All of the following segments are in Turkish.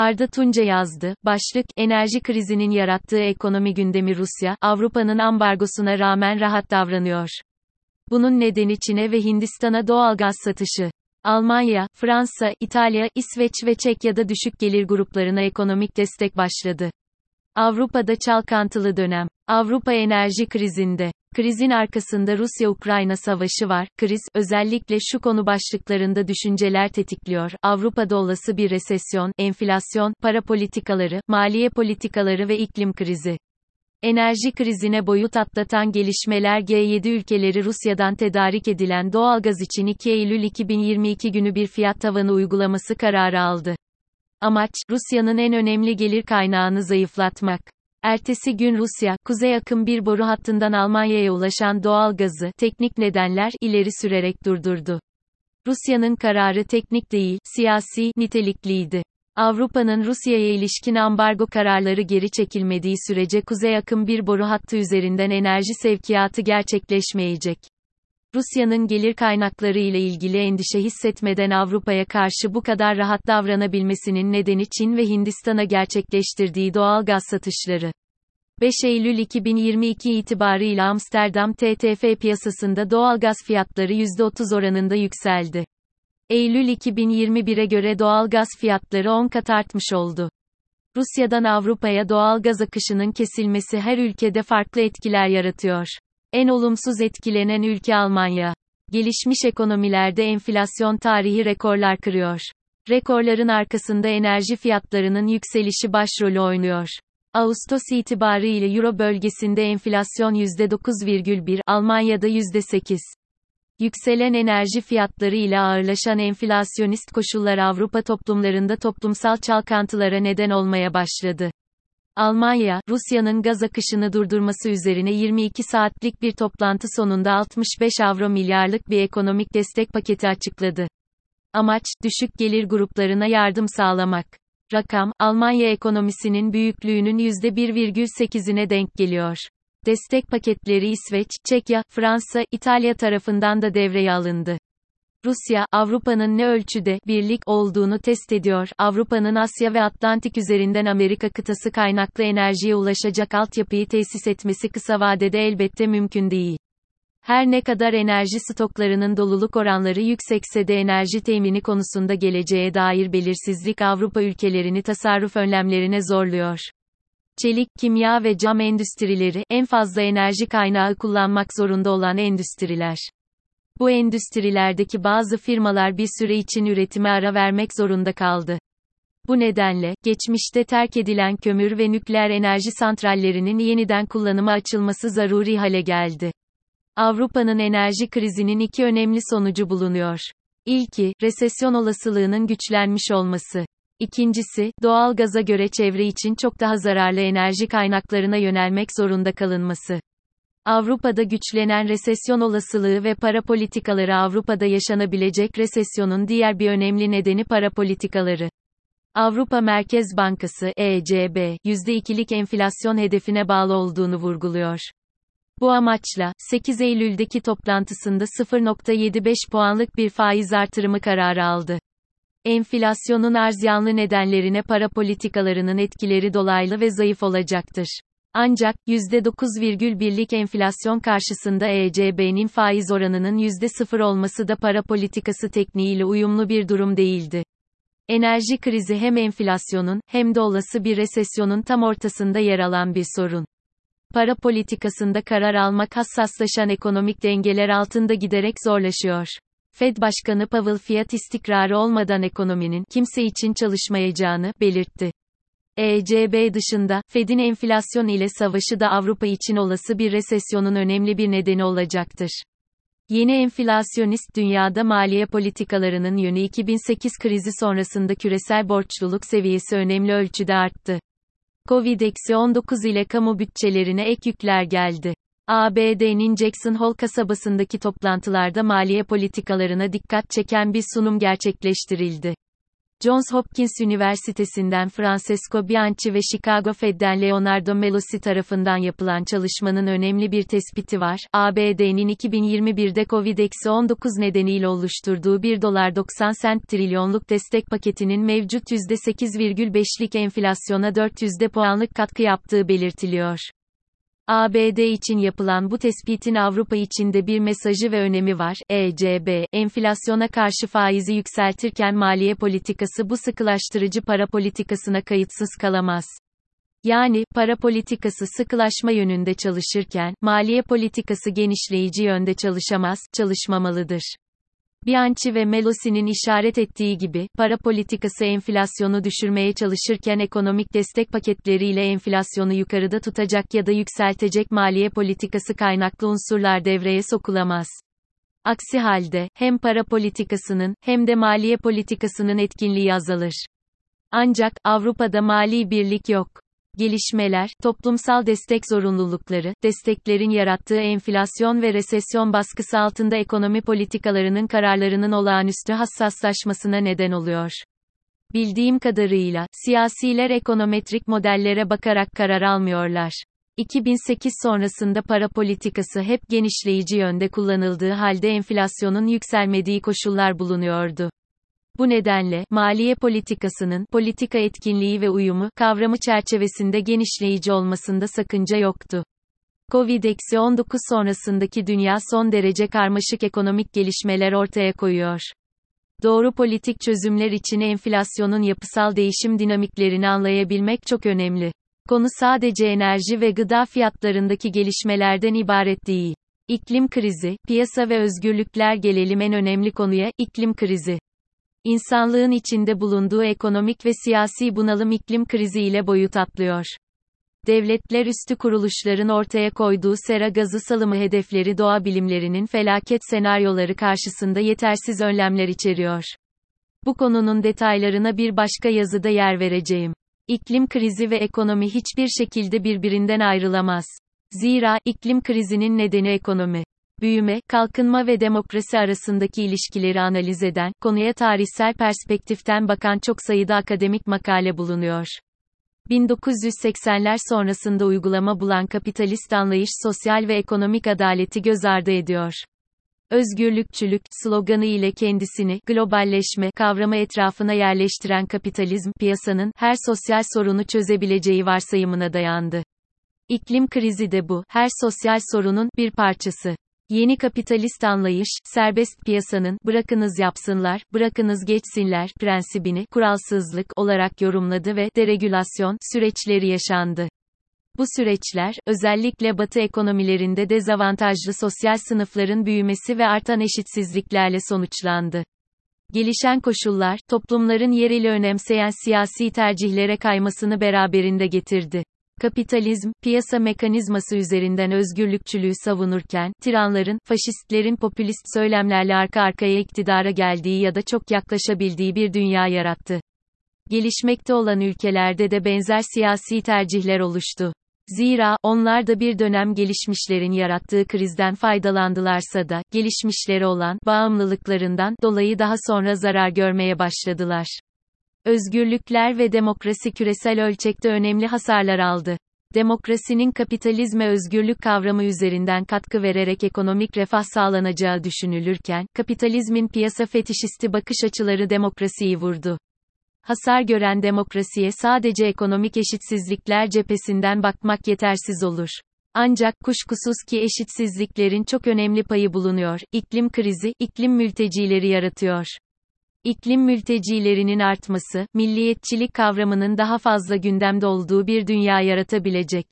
Arda Tunca yazdı. Başlık, enerji krizinin yarattığı ekonomi gündemi Rusya, Avrupa'nın ambargosuna rağmen rahat davranıyor. Bunun nedeni Çin'e ve Hindistan'a doğalgaz satışı. Almanya, Fransa, İtalya, İsveç ve Çekya'da düşük gelir gruplarına ekonomik destek başladı. Avrupa'da çalkantılı dönem. Avrupa enerji krizinde. Krizin arkasında Rusya-Ukrayna savaşı var. Kriz, özellikle şu konu başlıklarında düşünceler tetikliyor. Avrupa'da olası bir resesyon, enflasyon, para politikaları, maliye politikaları ve iklim krizi. Enerji krizine boyut atlatan gelişmeler G7 ülkeleri Rusya'dan tedarik edilen doğalgaz için 2 Eylül 2022 günü bir fiyat tavanı uygulaması kararı aldı. Amaç, Rusya'nın en önemli gelir kaynağını zayıflatmak. Ertesi gün Rusya, kuzey akım bir boru hattından Almanya'ya ulaşan doğal gazı, teknik nedenler, ileri sürerek durdurdu. Rusya'nın kararı teknik değil, siyasi, nitelikliydi. Avrupa'nın Rusya'ya ilişkin ambargo kararları geri çekilmediği sürece kuzey akım bir boru hattı üzerinden enerji sevkiyatı gerçekleşmeyecek. Rusya'nın gelir kaynakları ile ilgili endişe hissetmeden Avrupa'ya karşı bu kadar rahat davranabilmesinin nedeni Çin ve Hindistan'a gerçekleştirdiği doğal gaz satışları. 5 Eylül 2022 itibarıyla Amsterdam TTF piyasasında doğal gaz fiyatları %30 oranında yükseldi. Eylül 2021'e göre doğal gaz fiyatları 10 kat artmış oldu. Rusya'dan Avrupa'ya doğal gaz akışının kesilmesi her ülkede farklı etkiler yaratıyor. En olumsuz etkilenen ülke Almanya. Gelişmiş ekonomilerde enflasyon tarihi rekorlar kırıyor. Rekorların arkasında enerji fiyatlarının yükselişi başrolü oynuyor. Ağustos itibarıyla Euro bölgesinde enflasyon %9,1, Almanya'da %8. Yükselen enerji fiyatları ile ağırlaşan enflasyonist koşullar Avrupa toplumlarında toplumsal çalkantılara neden olmaya başladı. Almanya, Rusya'nın gaz akışını durdurması üzerine 22 saatlik bir toplantı sonunda 65 avro milyarlık bir ekonomik destek paketi açıkladı. Amaç, düşük gelir gruplarına yardım sağlamak. Rakam, Almanya ekonomisinin büyüklüğünün %1,8'ine denk geliyor. Destek paketleri İsveç, Çekya, Fransa, İtalya tarafından da devreye alındı. Rusya, Avrupa'nın ne ölçüde birlik olduğunu test ediyor. Avrupa'nın Asya ve Atlantik üzerinden Amerika kıtası kaynaklı enerjiye ulaşacak altyapıyı tesis etmesi kısa vadede elbette mümkün değil. Her ne kadar enerji stoklarının doluluk oranları yüksekse de enerji temini konusunda geleceğe dair belirsizlik Avrupa ülkelerini tasarruf önlemlerine zorluyor. Çelik, kimya ve cam endüstrileri en fazla enerji kaynağı kullanmak zorunda olan endüstriler. Bu endüstrilerdeki bazı firmalar bir süre için üretime ara vermek zorunda kaldı. Bu nedenle, geçmişte terk edilen kömür ve nükleer enerji santrallerinin yeniden kullanıma açılması zaruri hale geldi. Avrupa'nın enerji krizinin iki önemli sonucu bulunuyor. İlki, resesyon olasılığının güçlenmiş olması. İkincisi, doğal gaza göre çevre için çok daha zararlı enerji kaynaklarına yönelmek zorunda kalınması. Avrupa'da güçlenen resesyon olasılığı ve para politikaları Avrupa'da yaşanabilecek resesyonun diğer bir önemli nedeni para politikaları. Avrupa Merkez Bankası ECB, %2'lik enflasyon hedefine bağlı olduğunu vurguluyor. Bu amaçla, 8 Eylül'deki toplantısında 0.75 puanlık bir faiz artırımı kararı aldı. Enflasyonun arzyanlı nedenlerine para politikalarının etkileri dolaylı ve zayıf olacaktır. Ancak, %9,1'lik enflasyon karşısında ECB'nin faiz oranının %0 olması da para politikası tekniğiyle uyumlu bir durum değildi. Enerji krizi hem enflasyonun, hem de olası bir resesyonun tam ortasında yer alan bir sorun. Para politikasında karar almak hassaslaşan ekonomik dengeler altında giderek zorlaşıyor. Fed Başkanı Powell fiyat istikrarı olmadan ekonominin kimse için çalışmayacağını belirtti. ECB dışında, Fed'in enflasyon ile savaşı da Avrupa için olası bir resesyonun önemli bir nedeni olacaktır. Yeni enflasyonist dünyada maliye politikalarının yönü 2008 krizi sonrasında küresel borçluluk seviyesi önemli ölçüde arttı. Covid-19 ile kamu bütçelerine ek yükler geldi. ABD'nin Jackson Hole kasabasındaki toplantılarda maliye politikalarına dikkat çeken bir sunum gerçekleştirildi. Johns Hopkins Üniversitesi'nden Francesco Bianchi ve Chicago Fed'den Leonardo Melosi tarafından yapılan çalışmanın önemli bir tespiti var. ABD'nin 2021'de Covid-19 nedeniyle oluşturduğu 1 dolar 90 sent trilyonluk destek paketinin mevcut %8,5'lik enflasyona 400 puanlık katkı yaptığı belirtiliyor. ABD için yapılan bu tespitin Avrupa için de bir mesajı ve önemi var. ECB, enflasyona karşı faizi yükseltirken maliye politikası bu sıkılaştırıcı para politikasına kayıtsız kalamaz. Yani, para politikası sıkılaşma yönünde çalışırken, maliye politikası genişleyici yönde çalışamaz, çalışmamalıdır. Bianchi ve Melosi'nin işaret ettiği gibi, para politikası enflasyonu düşürmeye çalışırken ekonomik destek paketleriyle enflasyonu yukarıda tutacak ya da yükseltecek maliye politikası kaynaklı unsurlar devreye sokulamaz. Aksi halde, hem para politikasının, hem de maliye politikasının etkinliği azalır. Ancak, Avrupa'da mali birlik yok. Gelişmeler, toplumsal destek zorunlulukları, desteklerin yarattığı enflasyon ve resesyon baskısı altında ekonomi politikalarının kararlarının olağanüstü hassaslaşmasına neden oluyor. Bildiğim kadarıyla, siyasiler ekonometrik modellere bakarak karar almıyorlar. 2008 sonrasında para politikası hep genişleyici yönde kullanıldığı halde enflasyonun yükselmediği koşullar bulunuyordu. Bu nedenle, maliye politikasının, politika etkinliği ve uyumu, kavramı çerçevesinde genişleyici olmasında sakınca yoktu. Covid-19 sonrasındaki dünya son derece karmaşık ekonomik gelişmeler ortaya koyuyor. Doğru politik çözümler için enflasyonun yapısal değişim dinamiklerini anlayabilmek çok önemli. Konu sadece enerji ve gıda fiyatlarındaki gelişmelerden ibaret değil. İklim krizi, piyasa ve özgürlükler gelelim en önemli konuya, iklim krizi. İnsanlığın içinde bulunduğu ekonomik ve siyasi bunalım iklim krizi ile boyut atlıyor. Devletler üstü kuruluşların ortaya koyduğu sera gazı salımı hedefleri doğa bilimlerinin felaket senaryoları karşısında yetersiz önlemler içeriyor. Bu konunun detaylarına bir başka yazıda yer vereceğim. İklim krizi ve ekonomi hiçbir şekilde birbirinden ayrılamaz. Zira iklim krizinin nedeni ekonomi büyüme, kalkınma ve demokrasi arasındaki ilişkileri analiz eden, konuya tarihsel perspektiften bakan çok sayıda akademik makale bulunuyor. 1980'ler sonrasında uygulama bulan kapitalist anlayış sosyal ve ekonomik adaleti göz ardı ediyor. Özgürlükçülük sloganı ile kendisini globalleşme kavramı etrafına yerleştiren kapitalizm piyasanın her sosyal sorunu çözebileceği varsayımına dayandı. İklim krizi de bu her sosyal sorunun bir parçası. Yeni kapitalist anlayış, serbest piyasanın, bırakınız yapsınlar, bırakınız geçsinler, prensibini, kuralsızlık olarak yorumladı ve, deregülasyon, süreçleri yaşandı. Bu süreçler, özellikle batı ekonomilerinde dezavantajlı sosyal sınıfların büyümesi ve artan eşitsizliklerle sonuçlandı. Gelişen koşullar, toplumların yereli önemseyen siyasi tercihlere kaymasını beraberinde getirdi. Kapitalizm, piyasa mekanizması üzerinden özgürlükçülüğü savunurken, tiranların, faşistlerin popülist söylemlerle arka arkaya iktidara geldiği ya da çok yaklaşabildiği bir dünya yarattı. Gelişmekte olan ülkelerde de benzer siyasi tercihler oluştu. Zira, onlar da bir dönem gelişmişlerin yarattığı krizden faydalandılarsa da, gelişmişleri olan, bağımlılıklarından, dolayı daha sonra zarar görmeye başladılar. Özgürlükler ve demokrasi küresel ölçekte önemli hasarlar aldı. Demokrasinin kapitalizme özgürlük kavramı üzerinden katkı vererek ekonomik refah sağlanacağı düşünülürken, kapitalizmin piyasa fetişisti bakış açıları demokrasiyi vurdu. Hasar gören demokrasiye sadece ekonomik eşitsizlikler cephesinden bakmak yetersiz olur. Ancak kuşkusuz ki eşitsizliklerin çok önemli payı bulunuyor. İklim krizi, iklim mültecileri yaratıyor. İklim mültecilerinin artması, milliyetçilik kavramının daha fazla gündemde olduğu bir dünya yaratabilecek.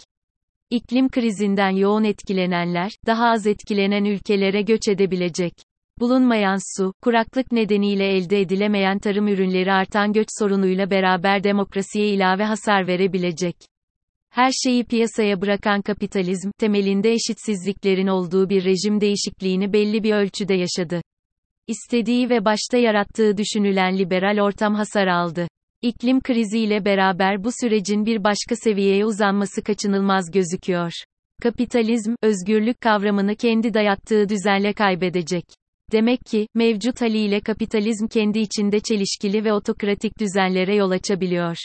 İklim krizinden yoğun etkilenenler, daha az etkilenen ülkelere göç edebilecek. Bulunmayan su, kuraklık nedeniyle elde edilemeyen tarım ürünleri artan göç sorunuyla beraber demokrasiye ilave hasar verebilecek. Her şeyi piyasaya bırakan kapitalizm, temelinde eşitsizliklerin olduğu bir rejim değişikliğini belli bir ölçüde yaşadı. İstediği ve başta yarattığı düşünülen liberal ortam hasar aldı. İklim kriziyle beraber bu sürecin bir başka seviyeye uzanması kaçınılmaz gözüküyor. Kapitalizm, özgürlük kavramını kendi dayattığı düzenle kaybedecek. Demek ki, mevcut haliyle kapitalizm kendi içinde çelişkili ve otokratik düzenlere yol açabiliyor.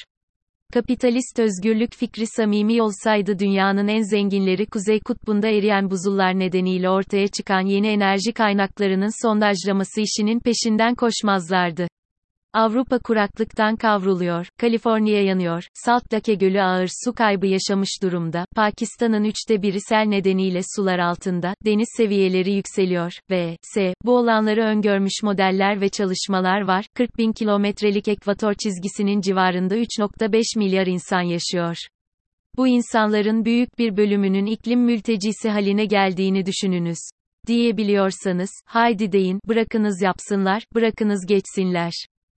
Kapitalist özgürlük fikri samimi olsaydı dünyanın en zenginleri Kuzey Kutbu'nda eriyen buzullar nedeniyle ortaya çıkan yeni enerji kaynaklarının sondajlaması işinin peşinden koşmazlardı. Avrupa kuraklıktan kavruluyor, Kaliforniya yanıyor, Salt Lake Gölü ağır su kaybı yaşamış durumda, Pakistan'ın üçte biri sel nedeniyle sular altında, deniz seviyeleri yükseliyor, ve, s. Bu olanları öngörmüş modeller ve çalışmalar var, 40 bin kilometrelik ekvator çizgisinin civarında 3.5 milyar insan yaşıyor. Bu insanların büyük bir bölümünün iklim mültecisi haline geldiğini düşününüz. Diyebiliyorsanız, haydi deyin, bırakınız yapsınlar, bırakınız geçsinler.